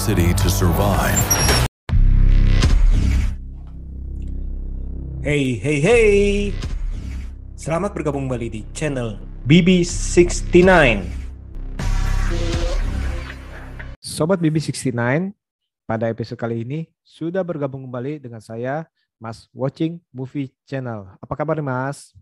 city to survive, Hey, hey, hey! Selamat bergabung kembali di channel BB69. Sobat BB69, pada episode kali ini sudah bergabung kembali dengan saya, Mas Watching Movie Channel. Apa kabar, Mas?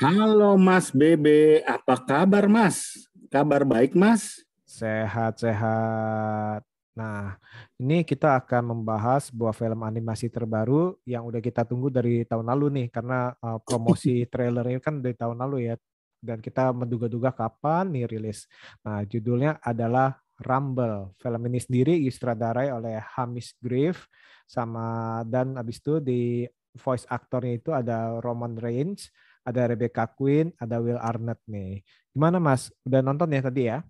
Halo Mas Bebe, apa kabar Mas? Kabar baik Mas? Sehat-sehat. Nah, ini kita akan membahas sebuah film animasi terbaru yang udah kita tunggu dari tahun lalu nih, karena uh, promosi trailernya kan dari tahun lalu ya, dan kita menduga-duga kapan nih rilis. Nah, judulnya adalah Rumble. Film ini sendiri disutradarai oleh Hamish Grieve sama dan abis itu di voice aktornya itu ada Roman Reigns, ada Rebecca Quinn, ada Will Arnett nih. Gimana Mas? Udah nonton ya tadi ya?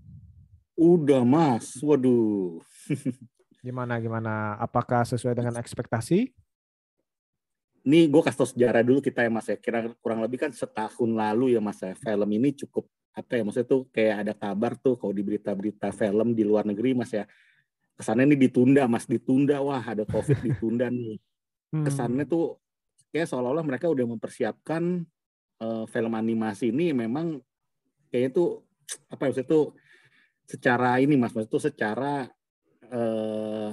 Udah Mas, waduh. Gimana gimana? Apakah sesuai dengan ekspektasi? Ini gue kasih tau sejarah dulu kita ya Mas ya. Kira kurang lebih kan setahun lalu ya Mas ya. Film ini cukup apa ya maksudnya tuh kayak ada kabar tuh kalau di berita-berita film di luar negeri Mas ya. Kesannya ini ditunda Mas, ditunda. Wah ada Covid ditunda nih. Hmm. Kesannya tuh kayak seolah-olah mereka udah mempersiapkan uh, film animasi ini memang kayaknya tuh apa ya maksudnya tuh secara ini mas. Maksudnya tuh secara eh,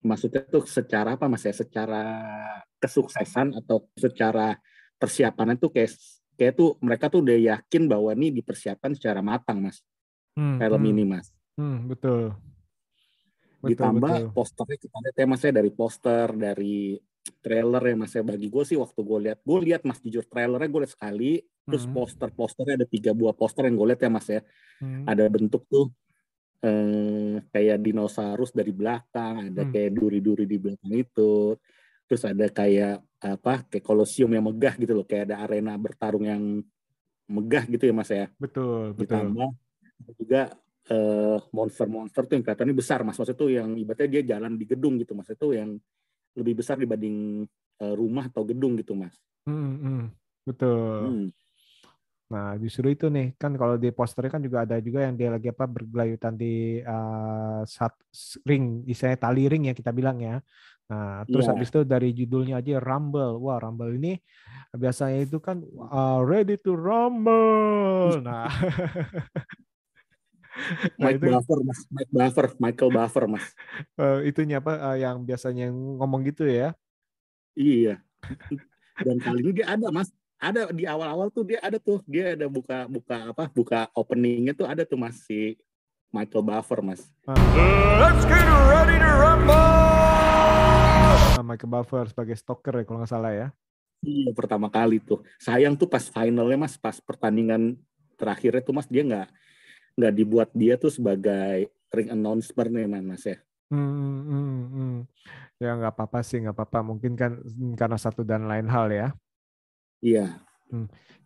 maksudnya tuh secara apa mas ya? Secara kesuksesan atau secara persiapannya tuh kayak kayak tuh mereka tuh udah yakin bahwa ini dipersiapkan secara matang mas. Hmm, film hmm, ini mas. Hmm, betul. Betul, ditambah betul. posternya kita lihat ya mas ya dari poster dari trailer ya mas ya bagi gue sih waktu gue lihat gue lihat mas jujur trailernya gue lihat sekali terus Hmm. poster-posternya ada tiga buah poster yang gue lihat ya mas ya Hmm, ada bentuk tuh eh, kayak dinosaurus dari belakang, ada Hmm. kayak duri-duri di belakang itu, terus ada kayak apa kayak kolosium yang megah gitu loh, kayak ada arena bertarung yang megah gitu ya mas ya. betul, betul. Ditambah juga monster-monster tuh yang kelihatannya besar mas, maksudnya tuh yang ibaratnya dia jalan di gedung gitu mas, itu yang lebih besar dibanding eh, rumah atau gedung gitu mas. Hmm, hmm, betul. Hmm. Nah, justru itu nih, kan kalau di posternya kan juga ada juga yang dia lagi apa bergelayutan di uh, sat ring, istilahnya tali ring ya kita bilang ya. Nah, terus Iya. habis itu dari judulnya aja Rumble. Wah, Rumble ini biasanya itu kan uh, ready to rumble. Nah, Nah, Mike itu- Buffer mas, Mike Buffer, Michael Buffer mas. eh, itunya apa uh, yang biasanya ngomong gitu ya. Iya. Dan kali ini dia ada mas, ada di awal-awal tuh dia ada tuh, dia ada buka buka apa, buka openingnya tuh ada tuh mas si Michael Buffer mas. let's get ready to rumble! Uh, Michael Buffer sebagai stalker ya kalau nggak salah ya. Iya pertama kali tuh. Sayang tuh pas finalnya mas, pas pertandingan terakhirnya tuh mas dia nggak nggak dibuat dia tuh sebagai ring announcer nih mas ya. Hmm, hmm, hmm. Ya nggak apa-apa sih, nggak apa-apa. Mungkin kan mm, karena satu dan lain hal ya. Iya.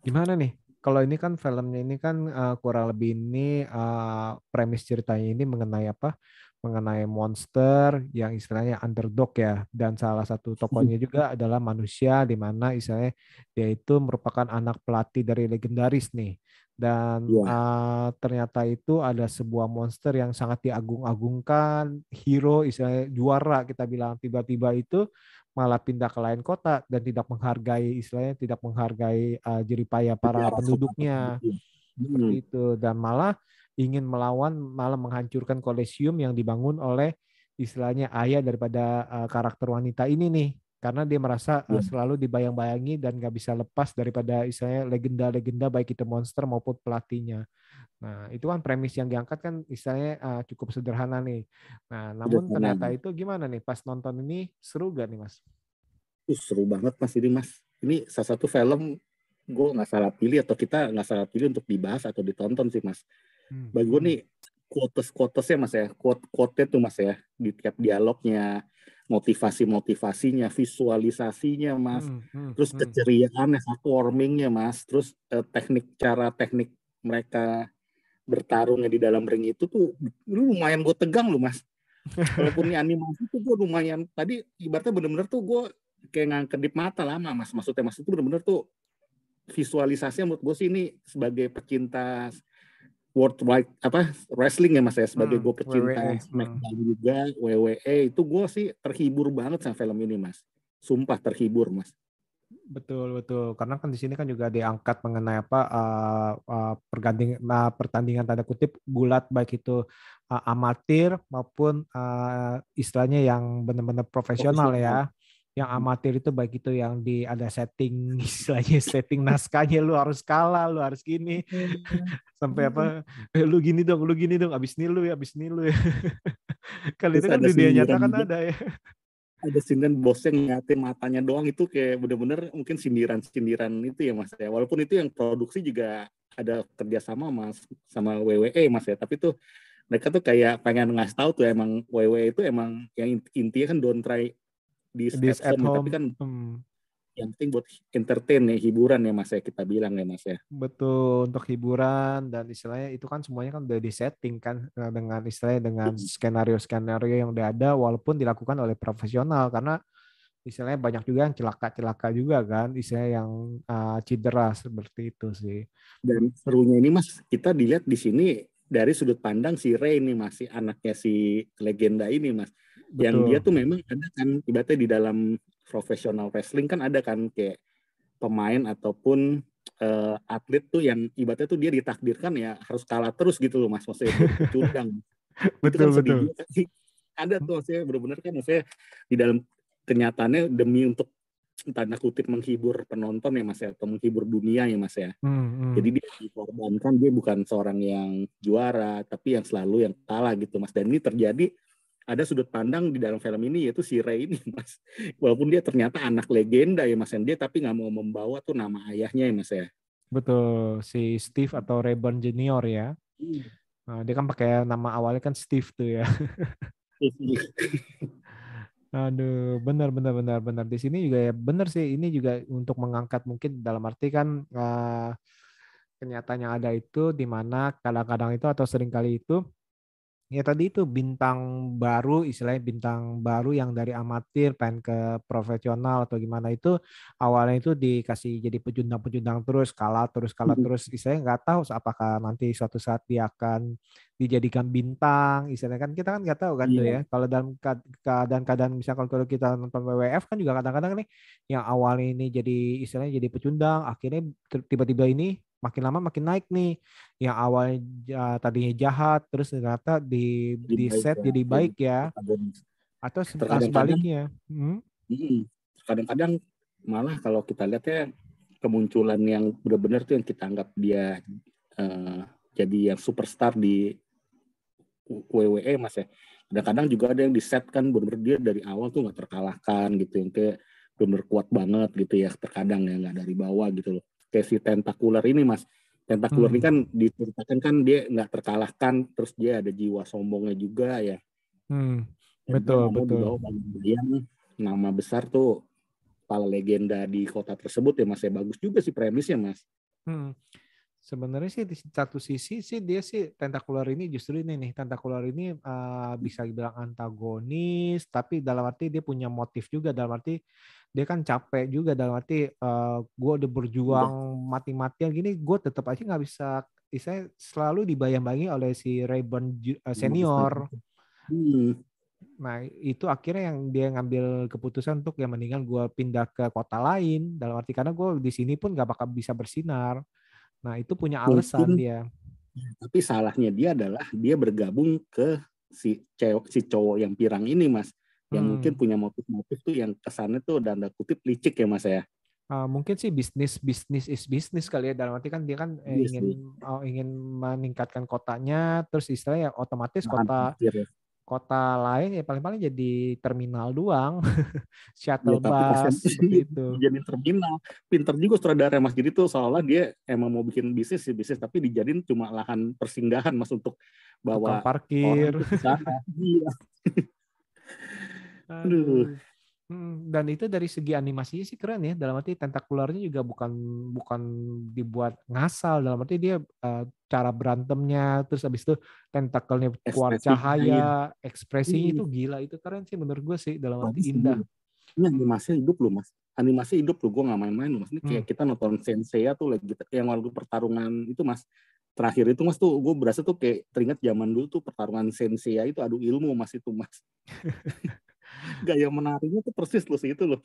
Gimana nih? Kalau ini kan filmnya ini kan uh, kurang lebih ini uh, premis ceritanya ini mengenai apa? Mengenai monster yang istilahnya underdog ya. Dan salah satu tokohnya juga adalah manusia di mana istilahnya dia itu merupakan anak pelatih dari legendaris nih. Dan Iya. uh, ternyata itu ada sebuah monster yang sangat diagung-agungkan, hero istilahnya juara kita bilang. Tiba-tiba itu malah pindah ke lain kota dan tidak menghargai istilahnya tidak menghargai uh, jeripaya para Iya, penduduknya. Hmm. seperti itu. Dan malah ingin melawan malah menghancurkan kolosium yang dibangun oleh istilahnya ayah daripada uh, karakter wanita ini nih karena dia merasa uh, Iya. selalu dibayang-bayangi dan nggak bisa lepas daripada istilahnya legenda-legenda baik itu monster maupun pelatihnya. Nah itu kan premis yang diangkat kan istilahnya uh, cukup sederhana nih. Nah namun Sederhana. ternyata itu gimana nih pas nonton ini seru gak nih mas? Uh, seru banget mas ini mas. Ini salah satu film gue nggak salah pilih atau kita nggak salah pilih untuk dibahas atau ditonton sih mas. Hmm. Bagi gue nih quotes quotesnya mas ya, quote quote tuh mas ya di tiap dialognya, motivasi motivasinya, visualisasinya mas, Hmm, hmm, terus hmm. keceriaannya, heartwarmingnya mas, terus eh, teknik cara teknik mereka bertarungnya di dalam ring itu tuh lu lumayan gue tegang lu mas. Walaupun ini animasi tuh gue lumayan tadi ibaratnya bener-bener tuh gue kayak nggak kedip mata lama mas maksudnya mas itu bener-bener tuh visualisasinya menurut gue sih ini sebagai pecinta worldwide apa wrestling ya mas ya sebagai Hmm, gue pecinta WWE, SmackDown juga WWE itu gue sih terhibur banget sama film ini mas. Sumpah terhibur mas. Betul betul. Karena kan di sini kan juga diangkat mengenai apa uh, uh, perganding- uh, pertandingan tanda kutip gulat baik itu uh, amatir maupun uh, istilahnya yang benar-benar profesional ya. Yang amatir itu baik itu yang di ada setting istilahnya setting naskahnya lu harus kalah, lu harus gini sampai apa eh, lu gini dong, lu gini dong, abis ini lu ya, abis ini lu ya. Kali itu kan ada dunia nyata kan ada ya. ada sindiran bosnya ngeliatin matanya doang itu kayak bener-bener mungkin sindiran-sindiran itu ya mas ya walaupun itu yang produksi juga ada kerjasama mas sama WWE mas ya tapi tuh mereka tuh kayak pengen ngasih tahu tuh emang WWE itu emang yang int- intinya kan don't try this, This at at home, tapi kan Hmm. yang penting buat entertain ya hiburan ya mas ya kita bilang ya mas ya Betul untuk hiburan dan istilahnya itu kan semuanya kan udah disetting kan eh, dengan istilahnya dengan skenario-skenario yang udah ada walaupun dilakukan oleh profesional karena istilahnya banyak juga yang celaka-celaka juga kan istilahnya yang uh, cedera seperti itu sih. dan serunya ini mas kita dilihat di sini dari sudut pandang si Ray ini masih anaknya si legenda ini mas yang Betul. dia tuh memang ada kan ibaratnya di dalam profesional wrestling kan ada kan kayak pemain ataupun eh, atlet tuh yang ibaratnya tuh dia ditakdirkan ya harus kalah terus gitu loh mas maksudnya itu betul kan sedih betul. kan. ada tuh maksudnya benar-benar kan maksudnya di dalam kenyataannya demi untuk tanda kutip menghibur penonton ya mas ya atau menghibur dunia ya mas ya Hmm, hmm. jadi dia dikorbankan dia bukan seorang yang juara tapi yang selalu yang kalah gitu mas dan ini terjadi ada sudut pandang di dalam film ini yaitu si Ray ini mas walaupun dia ternyata anak legenda ya mas dan dia tapi nggak mau membawa tuh nama ayahnya ya mas ya betul si Steve atau Rayburn Junior ya. Nah, dia kan pakai nama awalnya kan Steve tuh ya. Aduh, benar benar benar benar. Di sini juga ya benar sih. Ini juga untuk mengangkat mungkin dalam arti kan eh, kenyataan yang ada itu di mana kadang-kadang itu atau sering kali itu ya tadi itu bintang baru istilahnya bintang baru yang dari amatir pengen ke profesional atau gimana itu awalnya itu dikasih jadi pecundang-pecundang terus kalah terus kalah terus. Istilahnya nggak tahu apakah nanti suatu saat dia akan dijadikan bintang istilahnya kan kita kan nggak tahu kan tuh Iya. ya. Kalau dalam kead- keadaan-keadaan misalkan kalau kita nonton WWF kan juga kadang-kadang nih yang awalnya ini jadi istilahnya jadi pecundang akhirnya tiba-tiba ini makin lama makin naik nih. Yang awalnya ja- tadinya jahat terus ternyata di Jadi di set ya, jadi baik ya. Atau Terkadang-kadang- sebaliknya. Hmm, Mm-mm. kadang-kadang malah kalau kita lihat ya kemunculan yang benar-benar tuh yang kita anggap dia eh, jadi yang superstar di WWE mas ya. Kadang-kadang juga ada yang di set kan benar-benar dia dari awal tuh nggak terkalahkan gitu. Yang kayak benar kuat banget gitu ya terkadang ya nggak dari bawah gitu loh kayak si tentakular ini mas tentakular Hmm. ini kan diceritakan kan dia nggak terkalahkan terus dia ada jiwa sombongnya juga ya hmm, dan Betul, mau betul. bayang-bayang nama besar tuh kepala legenda di kota tersebut ya mas ya bagus juga sih premisnya mas hmm. Sebenarnya sih di satu sisi sih dia sih tentakular ini justru ini nih tentakular ini uh, bisa dibilang antagonis tapi dalam arti dia punya motif juga dalam arti dia kan capek juga dalam arti uh, gue udah berjuang mati-matian gini gue tetap aja nggak bisa saya selalu dibayang-bayangi oleh si Rayburn uh, senior hmm. Nah, itu akhirnya yang dia ngambil keputusan untuk yang mendingan gue pindah ke kota lain. Dalam arti karena gue di sini pun gak bakal bisa bersinar. Nah, itu punya alasan Mungkin- dia. tapi salahnya dia adalah dia bergabung ke si cewek si cowok yang pirang ini mas yang Hmm. mungkin punya motif-motif tuh yang kesannya tuh tanda kutip licik ya mas ya Uh, mungkin sih bisnis bisnis is bisnis kali ya. Dalam arti kan dia kan eh, ingin oh, ingin meningkatkan kotanya. Terus istilahnya ya otomatis Nah, kota. Kota lain ya paling-paling jadi terminal doang. Shuttle Ya, bus kasihan seperti itu. jadi terminal pinter juga sutradara mas jadi tuh seolah dia emang mau bikin bisnis sih bisnis tapi dijadiin cuma lahan persinggahan mas untuk Tukang bawa parkir. orang ke sana iya Aduh. Hmm, dan itu dari segi animasinya sih keren ya. Dalam arti tentakularnya juga bukan bukan dibuat ngasal. Dalam arti dia eh, cara berantemnya, terus habis itu tentakelnya keluar cahaya, ekspresinya Hmm. itu gila. Itu keren sih menurut gue sih. Dalam arti indah. ini animasinya hidup loh mas animasi hidup loh gue nggak main-main loh mas ini kayak kita nonton Sensei tuh lagi yang waktu pertarungan itu mas terakhir itu mas tuh gue berasa tuh kayak teringat zaman dulu tuh pertarungan Sensei itu adu ilmu mas itu mas gaya menarinya tuh persis loh itu loh.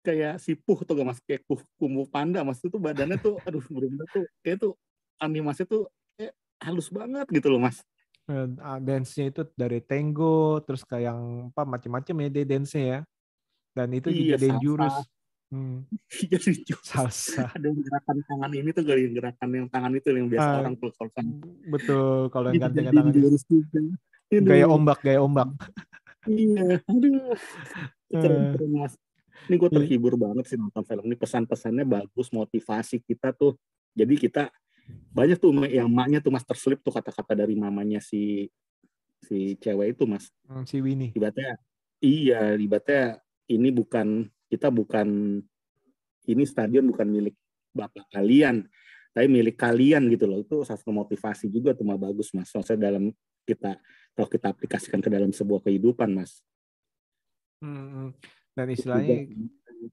Kayak si Puh tuh gak mas? Kayak Puh Kumu Panda mas. Itu badannya tuh aduh bener-bener tuh kayak tuh animasi tuh kayak halus banget gitu loh mas. Uh, dance-nya itu dari tango terus kayak yang apa macam-macam ya dia dance-nya ya. Dan itu iya, juga dangerous. Hmm. Iya Salsa. Ada yang gerakan tangan ini tuh gak gerakan yang tangan itu yang biasa uh, orang kalau Betul, kalau yang ganti tangan. Gaya ombak, gaya ombak. Iya, aduh. Uh. keren mas. Ini gue terhibur banget sih nonton film ini. Pesan-pesannya bagus, motivasi kita tuh. Jadi kita banyak tuh yang maknya tuh mas terselip tuh kata-kata dari mamanya si si cewek itu mas. Si Winnie. Ibaratnya, iya, ibaratnya ini bukan kita bukan ini stadion bukan milik bapak kalian tapi milik kalian gitu loh. Itu satu motivasi juga tuh mah bagus mas. Maksudnya dalam kita kalau kita aplikasikan ke dalam sebuah kehidupan mas. Hmm, dan istilahnya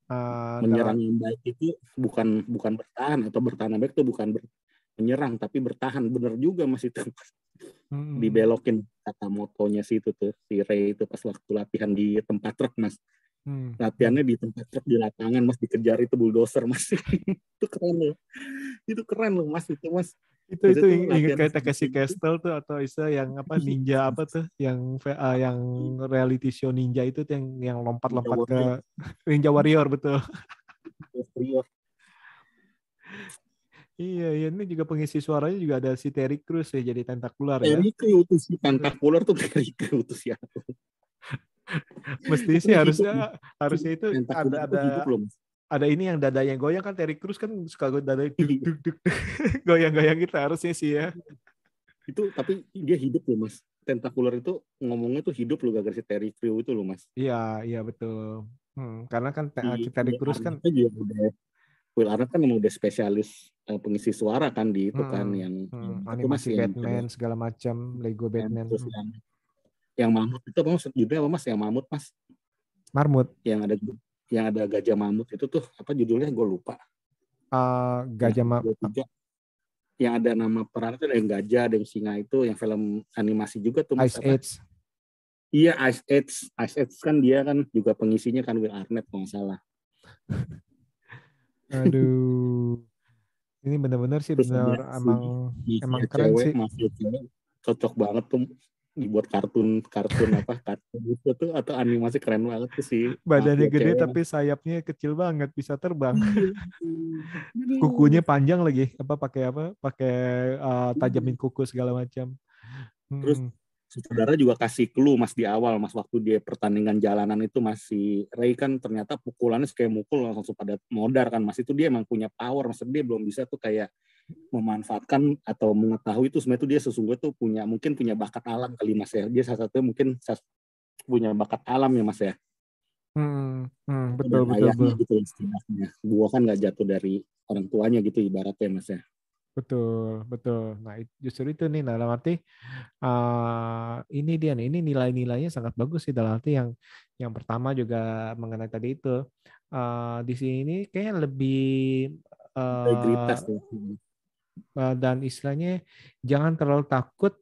uh, menyerang yang baik itu bukan bukan bertahan atau bertahan baik itu bukan ber, menyerang tapi bertahan. Bener juga mas itu. Hmm. dibelokin kata motonya sih itu tuh si Ray itu pas waktu latihan di tempat truk mas Hmm. Latihannya di tempat truk di lapangan mas dikejar itu bulldozer mas. Itu keren loh. Itu keren loh mas itu mas. Itu itu, itu ingat kayak Takeshi Castle tuh atau isa yang apa ninja apa tuh yang uh, yang reality show ninja itu tuh yang yang lompat-lompat ke Ninja Warrior betul. Warrior. Iya, iya, ini juga pengisi suaranya juga ada si Terry Crews ya jadi tentakular ya. Terry Crews si tentakular tuh Terry Crews ya. Mesti sih harusnya harusnya itu ada ada ada ini yang dadanya goyang kan Terry Crews kan suka dada goyang-goyang gitu harusnya sih ya. Itu tapi dia hidup loh mas. Tentakular itu ngomongnya tuh hidup loh gara-gara si Terry Crews itu loh mas. Iya iya betul. Hmm, karena kan di, Terry Crews kan juga udah Will Arnett kan memang udah spesialis uh, pengisi suara kan di itu kan hmm, kan yang, hmm, animasi Batman yang, segala macam Lego Batman. Terus yang yang mamut itu apa mas? Judulnya apa mas? Yang mamut mas? Marmut. Yang ada yang ada gajah mamut itu tuh apa judulnya? Gue lupa. Uh, gajah mamut yang ada nama peran itu ada yang gajah ada yang singa itu yang film animasi juga tuh mas, Ice Age. Iya Ice Age. Ice Age kan dia kan juga pengisinya kan Will Arnett kalau nggak salah. Aduh. Ini benar-benar sih benar emang emang keren cewek, sih. Cocok banget tuh dibuat kartun kartun apa kartun itu tuh atau animasi keren banget tuh sih. Badannya gede cewek. tapi sayapnya kecil banget bisa terbang. Kukunya panjang lagi apa pakai apa pakai uh, tajamin kuku segala macam. Hmm. terus saudara juga kasih clue mas di awal mas waktu dia pertandingan jalanan itu masih Ray kan ternyata pukulannya kayak mukul langsung pada modar kan mas. Itu dia emang punya power mas. Dia belum bisa tuh kayak memanfaatkan atau mengetahui itu sebenarnya itu dia sesungguhnya tuh punya mungkin punya bakat alam kali mas ya. Dia salah satunya mungkin punya bakat alam ya mas ya. Hmm, hmm, betul betul, betul. gitu istilahnya. Gua kan nggak jatuh dari orang tuanya gitu ibaratnya mas ya. Betul betul. Nah justru itu nih dalam arti uh, ini dia nih ini nilai-nilainya sangat bagus sih dalam arti yang yang pertama juga mengenai tadi itu. Uh, di sini kayak lebih uh, dan istilahnya jangan terlalu takut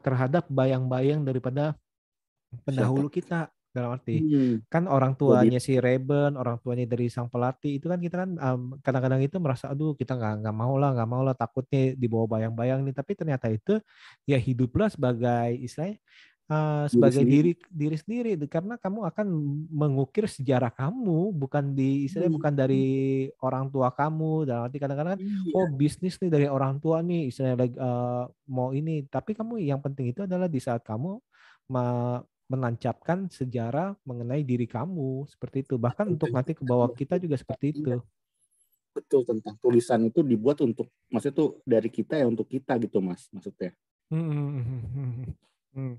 terhadap bayang-bayang daripada pendahulu kita dalam arti hmm. kan orang tuanya si Reben orang tuanya dari sang pelatih itu kan kita kan kadang-kadang um, itu merasa aduh kita nggak nggak mau lah nggak mau lah takutnya dibawa bayang-bayang nih tapi ternyata itu ya hiduplah sebagai istilahnya uh, sebagai diri, diri sendiri. Karena kamu akan mengukir sejarah kamu bukan di istilahnya hmm. bukan dari orang tua kamu. Dan nanti kadang-kadang iya. oh bisnis nih dari orang tua nih istilahnya uh, mau ini. Tapi kamu yang penting itu adalah di saat kamu menancapkan sejarah mengenai diri kamu. Seperti itu. Bahkan untuk nanti ke bawah kita juga seperti itu. Betul tentang tulisan itu dibuat untuk maksudnya tuh dari kita ya untuk kita gitu mas maksudnya. Hmm. hmm, hmm, hmm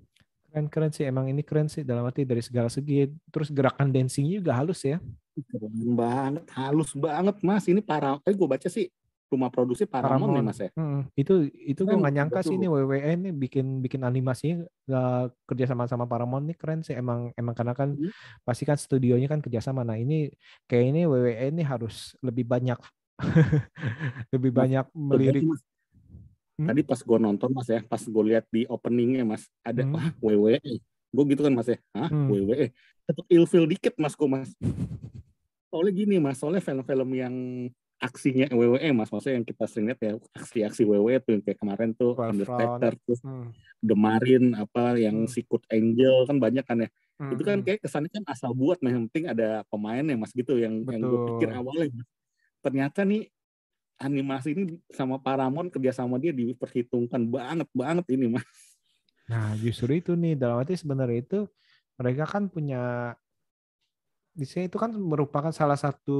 Keren keren sih emang ini keren sih dalam arti dari segala segi. Terus gerakan dancingnya juga halus ya. Keren banget, halus banget mas. Ini para, eh gue baca sih rumah produksi Paramount, Paramount. nih mas ya. Hmm, itu itu gue nggak nyangka betul. sih ini WWE ini bikin bikin animasinya uh, kerja sama sama Paramount nih keren sih emang emang karena kan hmm. pasti kan studionya kan kerjasama. Nah ini kayak ini WWE ini harus lebih banyak lebih banyak melirik. Hmm? Tadi pas gue nonton mas ya, pas gue lihat di openingnya mas ada hmm. wah WWE. Gue gitu kan mas ya, ah hmm. WWE. Tetap ilfil dikit mas kok mas. Soalnya gini mas, soalnya film-film yang aksinya WWE mas maksudnya yang kita sering lihat ya aksi-aksi WWE tuh kayak kemarin tuh Battlefront. Undertaker terus hmm. The Marine apa yang hmm. Secret Angel kan banyak kan ya hmm. itu kan hmm. kayak kesannya kan asal buat mas yang penting ada pemain ya mas gitu yang Betul. yang gue pikir awalnya ternyata nih animasi ini sama Paramount kerjasama dia diperhitungkan banget banget ini mas nah justru itu nih dalam arti sebenarnya itu mereka kan punya di sini itu kan merupakan salah satu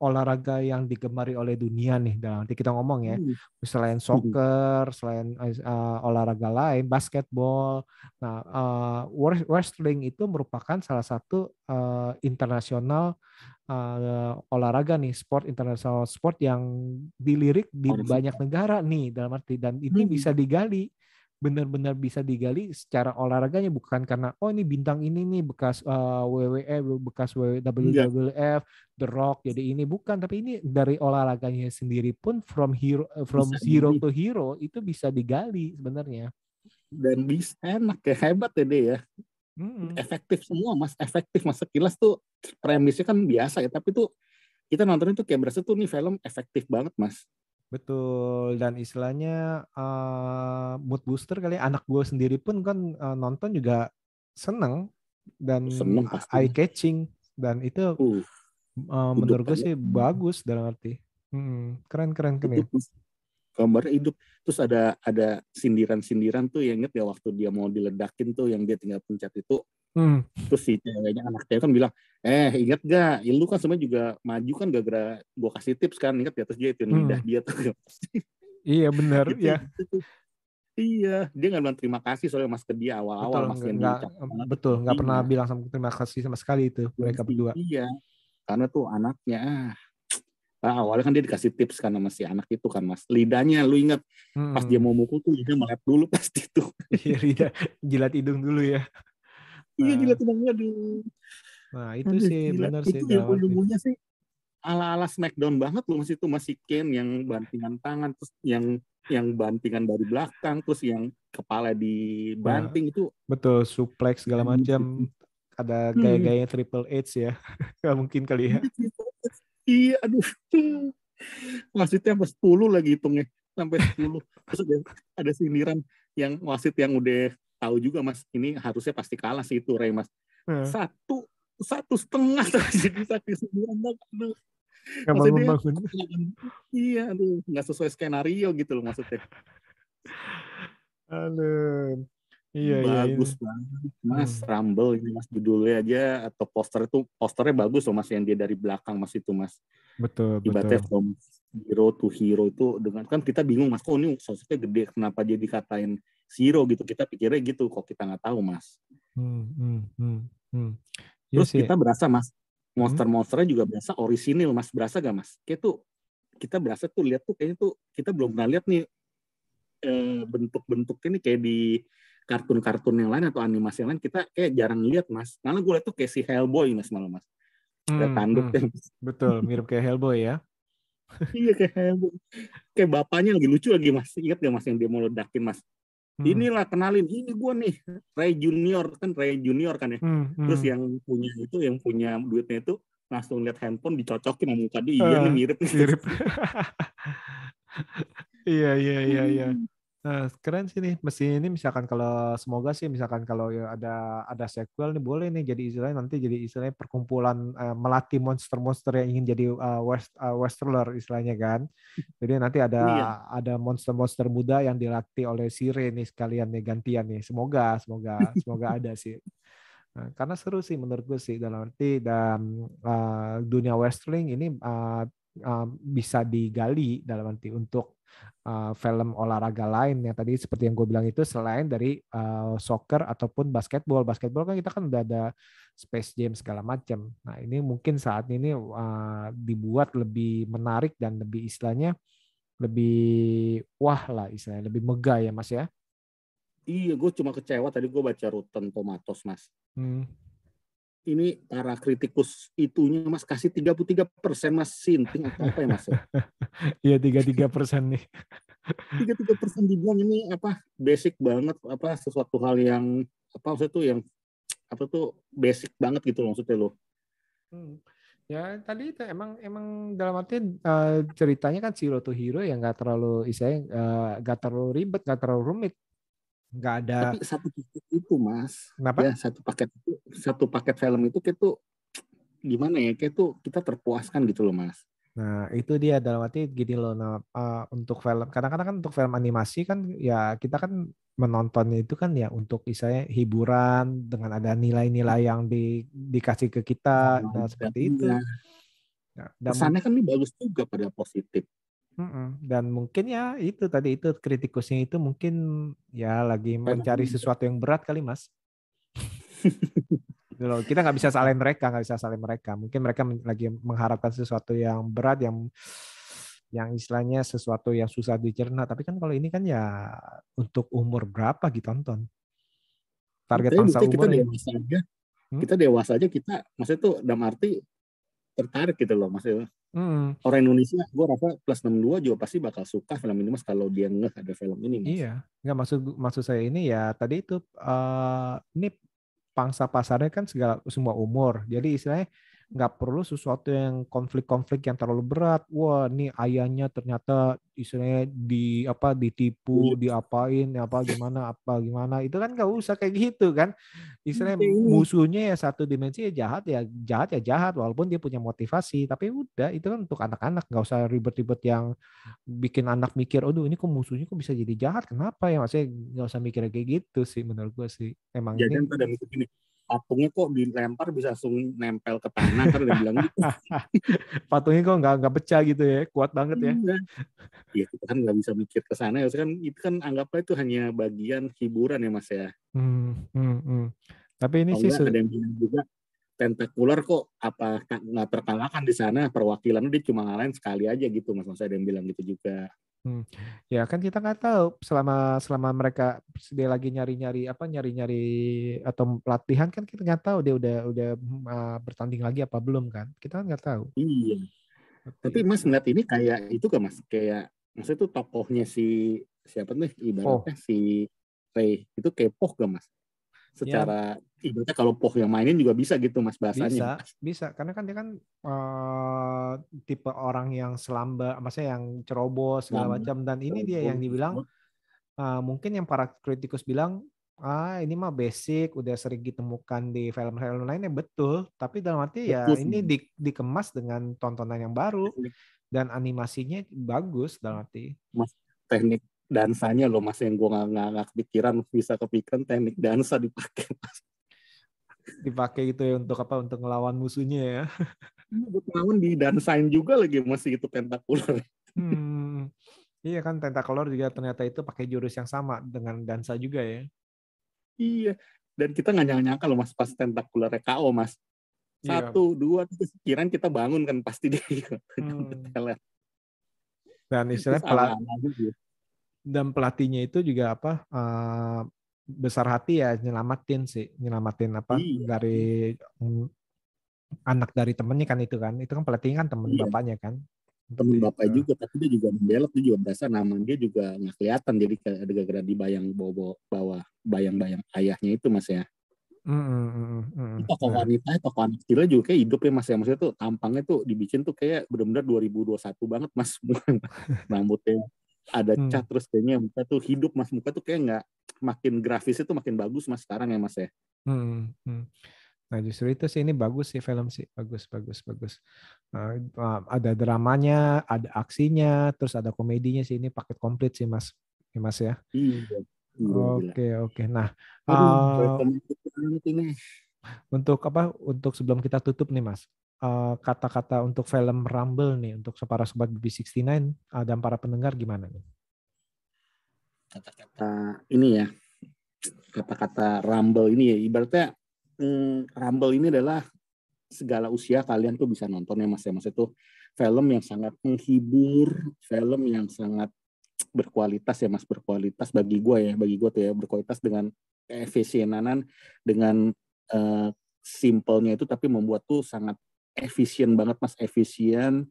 olahraga yang digemari oleh dunia nih dalam arti kita ngomong ya hmm. selain hmm. soccer selain uh, olahraga lain basketball nah uh, wrestling itu merupakan salah satu uh, internasional uh, olahraga nih sport internasional sport yang dilirik di banyak negara nih dalam arti dan ini hmm. bisa digali benar-benar bisa digali secara olahraganya bukan karena oh ini bintang ini nih bekas uh, WWE bekas WWF The Rock jadi ini bukan tapi ini dari olahraganya sendiri pun from hero eh, from bisa zero to hero itu bisa digali sebenarnya. Dan bisa enak ya hebat ya deh ya hmm. efektif semua mas. Efektif mas. Sekilas tuh premisnya kan biasa ya tapi tuh kita nonton itu kayak berasa tuh nih film efektif banget mas. Betul. Dan istilahnya uh, mood booster kali ya. anak gue sendiri pun kan uh, nonton juga seneng dan seneng eye catching. Dan itu uh, uh, menurut gue sih bagus dalam arti. Hmm, keren keren keren ya. Gambar hidup terus ada ada sindiran sindiran tuh yang inget ya waktu dia mau diledakin tuh yang dia tinggal pencet itu Hmm. Terus si ceweknya anak cewek kan bilang, eh ingat gak, ya, lu kan sebenarnya juga maju kan gara-gara gue kasih tips kan, ingat ya, terus dia itu hmm. lidah dia tuh. iya benar, gitu, ya. Gitu. Iya, dia nggak bilang terima kasih soalnya mas ke dia awal-awal mas yang gak, betul, nggak pernah iya. bilang sama terima kasih sama sekali itu mereka berdua. Iya, karena tuh anaknya ah, awalnya kan dia dikasih tips kan sama si anak itu kan mas. Lidahnya lu ingat? Hmm. pas dia mau mukul tuh dia melep dulu pasti tuh iya lidah jilat hidung dulu ya. Iya gila tenangnya aduh. Nah itu aduh, sih benar sih. Itu yang ujung sih. ala-ala Smackdown banget loh masih itu. Masih Ken yang bantingan tangan terus yang yang bantingan dari belakang terus yang kepala dibanting nah, itu betul suplex segala macam. Ada hmm. gaya-gaya Triple H ya. Nggak mungkin kali ya iya aduh. Wasitnya sampai 10 lagi hitungnya sampai 10 terus ada, ada sindiran yang wasit yang udah tahu juga mas ini harusnya pasti kalah sih itu Ray mas. Hmm. satu satu setengah jadi saking sembilan aduh. Maksudnya iya aduh nggak sesuai skenario gitu loh maksudnya. Aduh. Iya, bagus iya, banget mas. Hmm. Rumble ini mas judulnya aja atau poster itu posternya bagus loh mas yang dia dari belakang mas itu mas. Betul Ibaratnya betul. From hero to hero itu dengan kan kita bingung mas kok ini sosoknya gede kenapa dia dikatain zero? gitu. Kita pikirnya gitu kok kita nggak tahu mas. Hmm, hmm, hmm, hmm. Iya terus yes, kita berasa mas monster-monsternya juga berasa orisinil mas. Berasa gak mas? Kayak tuh kita berasa tuh lihat tuh kayaknya tuh kita belum pernah lihat nih eh, bentuk-bentuk ini kayak di kartun-kartun yang lain atau animasi yang lain kita kayak jarang lihat mas malah gue lihat tuh kayak si Hellboy mas malah mas hmm, tanduk hmm. betul mirip kayak Hellboy ya iya kayak Hellboy kayak bapaknya lagi lucu lagi mas ingat gak mas yang dia mau ledakin mas Hmm. Inilah kenalin, ini gue nih Ray Junior kan Ray Junior kan ya. Hmm, hmm. Terus yang punya itu, yang punya duitnya itu langsung lihat handphone dicocokin sama muka dia, iya uh, nih mirip. Mirip. iya iya iya iya. Nah, keren sih nih. Mesin ini misalkan kalau semoga sih misalkan kalau ya ada ada sequel nih boleh nih jadi istilahnya nanti jadi istilahnya perkumpulan uh, melatih monster-monster yang ingin jadi uh, west uh, wrestler istilahnya kan. Jadi nanti ada iya. ada monster-monster muda yang dilatih oleh Sire nih sekalian nih gantian nih. Semoga semoga semoga ada sih. Nah, karena seru sih menurut gue sih dalam arti dan uh, dunia wrestling ini uh, uh, bisa digali dalam arti untuk uh, film olahraga lain yang tadi seperti yang gue bilang itu selain dari uh, soccer ataupun basketball. Basketball kan kita kan udah ada Space Jam segala macam. Nah ini mungkin saat ini uh, dibuat lebih menarik dan lebih istilahnya lebih wah lah istilahnya, lebih megah ya Mas ya. Iya, gue cuma kecewa tadi gue baca Rotten Tomatoes, Mas. Hmm. Ini para kritikus itunya Mas kasih 33 persen Mas sinting atau apa ya Mas? Iya tiga tiga persen nih. 33 persen dibilang ini apa basic banget apa sesuatu hal yang apa maksudnya tuh yang apa tuh basic banget gitu loh maksudnya lo. Hmm. Ya tadi itu emang emang dalam arti uh, ceritanya kan Zero to Hero yang nggak terlalu istilahnya uh, nggak terlalu ribet, nggak terlalu rumit nggak ada tapi satu paket itu mas Kenapa? ya satu paket itu satu paket film itu kayak tuh gimana ya kayak tuh kita terpuaskan gitu loh mas nah itu dia dalam arti gini loh nah, uh, untuk film kadang-kadang kan untuk film animasi kan ya kita kan menonton itu kan ya untuk istilahnya hiburan dengan ada nilai-nilai yang di, dikasih ke kita nah, nah seperti itu. Ya. Nah, dan kan ini bagus juga pada positif. Dan mungkin ya itu tadi itu kritikusnya itu mungkin ya lagi mencari sesuatu yang berat kali mas. Gitu loh, kita nggak bisa salahin mereka, nggak bisa salahin mereka. Mungkin mereka lagi mengharapkan sesuatu yang berat, yang yang istilahnya sesuatu yang susah dicerna. Tapi kan kalau ini kan ya untuk umur berapa ditonton? Target bangsa umur kita dewasa aja. Hmm? Kita dewasa aja kita, maksudnya tuh dalam arti tertarik gitu loh maksudnya. Hmm. Orang Indonesia, gue rasa plus 62 juga pasti bakal suka film ini mas kalau dia ngeh ada film ini. Mas. Iya, nggak maksud maksud saya ini ya tadi itu uh, ini pangsa pasarnya kan segala semua umur. Jadi istilahnya nggak perlu sesuatu yang konflik-konflik yang terlalu berat. Wah, ini ayahnya ternyata istilahnya di apa ditipu, iya. diapain, apa gimana, apa gimana. Itu kan nggak usah kayak gitu kan. Istilahnya musuhnya ya satu dimensi ya jahat ya jahat ya jahat walaupun dia punya motivasi. Tapi udah itu kan untuk anak-anak nggak usah ribet-ribet yang bikin anak mikir, oh ini kok musuhnya kok bisa jadi jahat? Kenapa ya? Maksudnya nggak usah mikir kayak gitu sih menurut gue sih. Emang ya, ini. Kan ini patungnya kok dilempar bisa langsung nempel ke tanah kan udah bilang gitu. patungnya kok nggak nggak pecah gitu ya kuat banget ya. Iya, iya kita kan nggak bisa mikir ke sana ya kan itu kan anggapnya itu hanya bagian hiburan ya mas ya. Hmm, hmm, hmm. tapi ini sih ada yang bilang juga tentakular kok apa nggak terkalahkan di sana perwakilannya dia cuma ngalahin sekali aja gitu mas. Saya ada yang bilang gitu juga Hmm. Ya kan kita nggak tahu selama selama mereka dia lagi nyari-nyari apa nyari-nyari atau pelatihan kan kita nggak tahu dia udah udah uh, bertanding lagi apa belum kan kita kan nggak tahu. Iya. Tapi Mas ngeliat ini kayak itu kan Mas kayak maksudnya itu tokohnya si siapa nih ibaratnya oh. si Ray itu kepoh gak Mas? Secara ya ibaratnya kalau Poh yang mainin juga bisa gitu mas bahasanya. Bisa, bisa. Karena kan dia kan uh, tipe orang yang selamba, maksudnya yang ceroboh segala macam. Dan ini dia yang dibilang uh, mungkin yang para kritikus bilang ah ini mah basic udah sering ditemukan di film-film lainnya. Betul. Tapi dalam arti ya betul. ini di, dikemas dengan tontonan yang baru dan animasinya bagus dalam arti. Mas teknik dansanya loh mas yang gue nggak nggak kepikiran bisa kepikiran teknik dansa dipakai mas. Dipakai gitu ya untuk apa? Untuk ngelawan musuhnya ya? Iya, buat ngelawan di dansain juga lagi masih itu tentakular hmm, iya kan tentakular juga ternyata itu pakai jurus yang sama dengan dansa juga ya? Iya. Dan kita nggak nyangka loh mas pas tentakular KO mas. Iya. satu iya. dua terus kirain kita bangun kan pasti dia hmm. dan istilahnya pelat dan pelatihnya itu juga apa uh, besar hati ya nyelamatin sih nyelamatin apa iya. dari um, anak dari temennya kan itu kan itu kan pelatih kan temen iya. bapaknya kan temen bapak juga tapi dia juga membelot dia juga berasa nama dia juga nggak kelihatan jadi ada gara-gara dibayang bawa bawa bayang-bayang ayahnya itu mas ya Mm, mm, mm, tokoh nah. wanita, tokoh anak kecilnya juga kayak hidup ya mas ya maksudnya tuh tampangnya tuh dibikin tuh kayak benar-benar 2021 banget mas rambutnya ada hmm. cat terus kayaknya muka tuh hidup mas muka tuh kayak nggak makin grafis itu makin bagus mas sekarang ya mas ya. Hmm. Hmm. nah justru itu sih ini bagus sih film sih. Bagus bagus bagus. Uh, ada dramanya ada aksinya terus ada komedinya sih. Ini paket komplit sih mas ya mas ya. Iya oke oke. Nah uh, untuk apa untuk sebelum kita tutup nih mas kata-kata uh, untuk film Rumble nih untuk para sobat BB69 uh, dan para pendengar gimana nih? Kata-kata ini ya, kata-kata Rumble ini ya ibaratnya hmm, Rumble ini adalah segala usia kalian tuh bisa nonton ya mas ya mas itu film yang sangat menghibur, film yang sangat berkualitas ya mas berkualitas bagi gue ya bagi gue tuh ya berkualitas dengan efisienanan dengan uh, simpelnya itu tapi membuat tuh sangat efisien banget mas efisien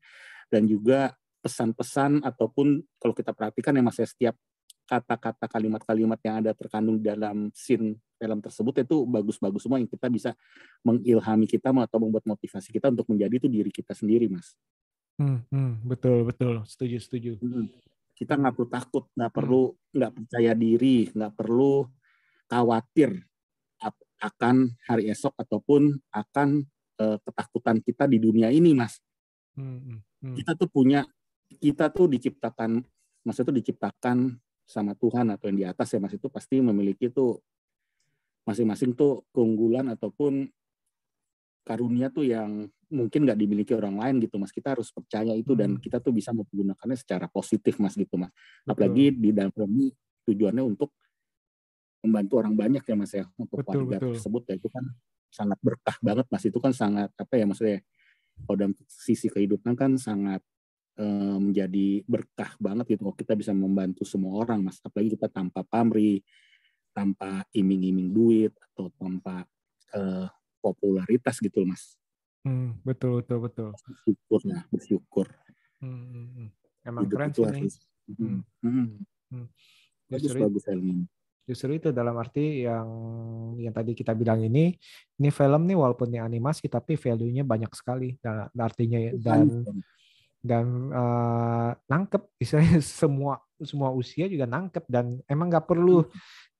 dan juga pesan-pesan ataupun kalau kita perhatikan ya mas ya setiap kata-kata kalimat-kalimat yang ada terkandung dalam scene film tersebut itu bagus-bagus semua yang kita bisa mengilhami kita atau membuat motivasi kita untuk menjadi itu diri kita sendiri mas. Hmm, hmm, betul betul setuju setuju. Hmm. Kita nggak perlu takut, nggak perlu nggak percaya diri, nggak perlu khawatir akan hari esok ataupun akan ketakutan kita di dunia ini mas. Hmm, hmm, hmm. Kita tuh punya kita tuh diciptakan maksudnya tuh diciptakan sama Tuhan atau yang di atas ya mas itu pasti memiliki tuh masing-masing tuh keunggulan ataupun karunia tuh yang mungkin nggak dimiliki orang lain gitu mas kita harus percaya itu dan hmm. kita tuh bisa menggunakannya secara positif mas gitu mas apalagi di dalam ini tujuannya untuk membantu orang banyak ya mas ya untuk betul, warga betul. tersebut ya itu kan sangat berkah banget mas itu kan sangat apa ya maksudnya kalau dalam sisi kehidupan kan sangat eh, menjadi berkah banget gitu kalau kita bisa membantu semua orang mas apalagi kita tanpa pamri tanpa iming-iming duit atau tanpa uh, popularitas gitu mas. Hmm, betul betul betul. Bersyukur ya bersyukur. Hmm, hmm, hmm. Emang Hidup keren sih harus, hmm. Hmm. Hmm. Justru, bagus, bagus ini. Justru itu dalam arti yang yang tadi kita bilang ini, ini film nih walaupun ini animasi tapi value-nya banyak sekali dan artinya dan dan uh, nangkep, misalnya semua semua usia juga nangkep dan emang nggak perlu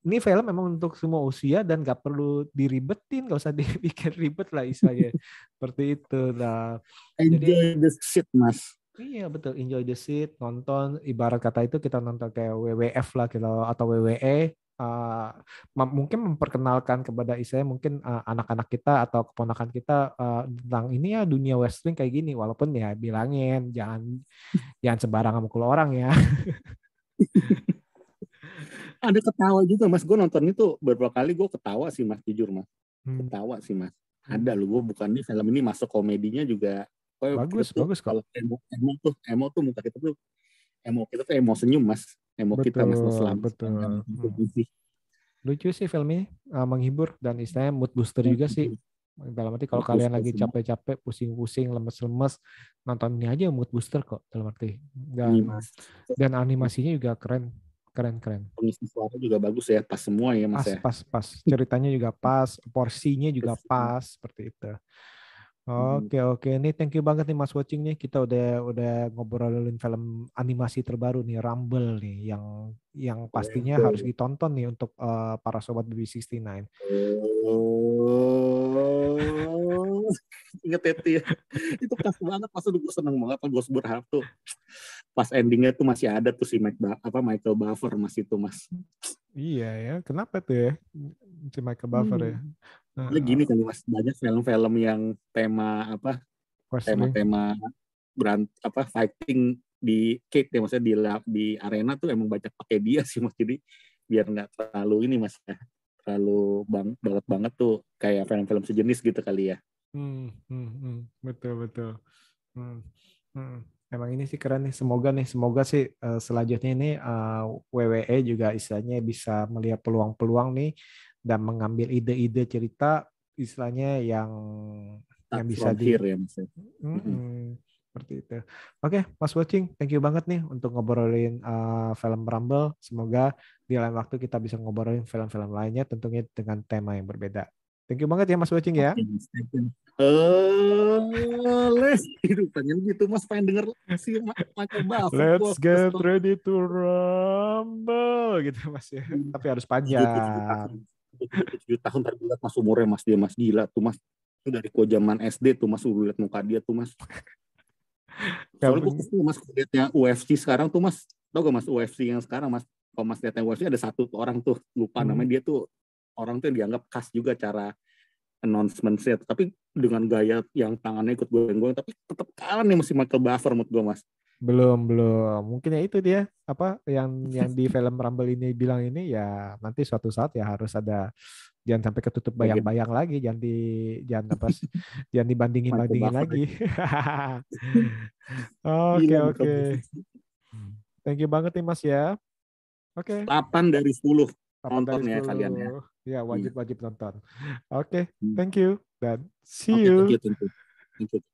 ini film memang untuk semua usia dan gak perlu diribetin, gak usah dibikin ribet lah istilahnya. Seperti itu. Nah, enjoy jadi, the shit, mas. Iya betul, enjoy the shit, nonton. Ibarat kata itu kita nonton kayak WWF lah gitu, atau WWE. Uh, mungkin memperkenalkan kepada saya mungkin uh, anak-anak kita atau keponakan kita uh, tentang ini ya dunia wrestling kayak gini. Walaupun ya bilangin jangan jangan sembarangan mukul orang ya. Ada ketawa juga mas. Gue nonton itu beberapa kali gue ketawa sih mas. Jujur mas. Hmm. ketawa sih mas. Hmm. ada loh gue bukan nih film ini masuk komedinya juga. Oh, bagus bagus kalau emo, emo tuh emo tuh muka kita tuh emo kita tuh emo senyum mas. Emo betul, kita mas selama betul. Hmm. lucu sih film ini uh, menghibur dan istilahnya mood booster juga sih. Dalam arti kalau kalian lagi capek-capek, pusing-pusing, lemes-lemes, nonton ini aja mood booster kok dalam arti. Dan, iya, dan animasinya juga keren keren keren. Pengisi suara juga bagus ya pas semua ya mas pas ya. pas pas. Ceritanya juga pas porsinya juga pas seperti itu. Oke oke ini thank you banget nih Mas Watching nih kita udah udah ngobrolin film animasi terbaru nih Rumble nih yang yang pastinya oh, harus ditonton nih untuk uh, para sobat BB69. Oh, inget ya. itu pas banget pas gue seneng banget pas gue berharap tuh pas endingnya tuh masih ada tuh si Mike apa Michael Buffer masih itu mas iya ya kenapa tuh ya si Michael Buffer ya? hmm. ya nah, gini kan mas. Banyak film-film yang tema apa tema-tema berant apa fighting di cake ya maksudnya di di arena tuh emang banyak pakai dia sih mas. Jadi biar nggak terlalu ini mas ya. Terlalu bang banget banget tuh kayak film-film sejenis gitu kali ya. Hmm, hmm, hmm. betul betul. Hmm, hmm. Emang ini sih keren nih. Semoga nih, semoga sih uh, selanjutnya ini uh, eh, WWE juga istilahnya bisa melihat peluang-peluang nih dan mengambil ide-ide cerita istilahnya yang yang bisa di ya, mm -hmm. seperti itu. Oke, okay, Mas Watching, thank you banget nih untuk ngobrolin uh, film Rumble. Semoga di lain waktu kita bisa ngobrolin film-film lainnya tentunya dengan tema yang berbeda. Thank you banget ya Mas Watching ya. Uh, les itu pengen gitu Mas pengen denger si Michael Buff. Let's get ready to rumble gitu Mas ya. Hmm. Tapi harus panjang. Tujuh tahun tadi lihat Mas umurnya Mas dia Mas gila tuh Mas. Itu dari ko zaman SD tuh Mas udah lihat muka dia tuh Mas. Soalnya gue kesel Mas lihatnya UFC sekarang tuh Mas. Tau gak Mas UFC yang sekarang Mas? Kalau Mas lihat yang UFC ada satu orang tuh lupa hmm. namanya dia tuh orang tuh yang dianggap khas juga cara announcement sih tapi dengan gaya yang tangannya ikut goyang-goyang tapi tetap kalah nih masih Michael Buffer menurut gue mas Belum, belum. Mungkin ya itu dia apa yang yang di film Rumble ini bilang ini ya nanti suatu saat ya harus ada jangan sampai ketutup bayang-bayang lagi, jangan di jangan apa jangan dibandingin bandingin lagi. Oke, oke. Thank you banget nih Mas ya. Oke. Okay. 8 dari 10 nonton ya kalian ya. Ya, wajib-wajib nonton. Oke, okay. Hmm. thank you dan see okay, you. Thank you, thank you. Thank you.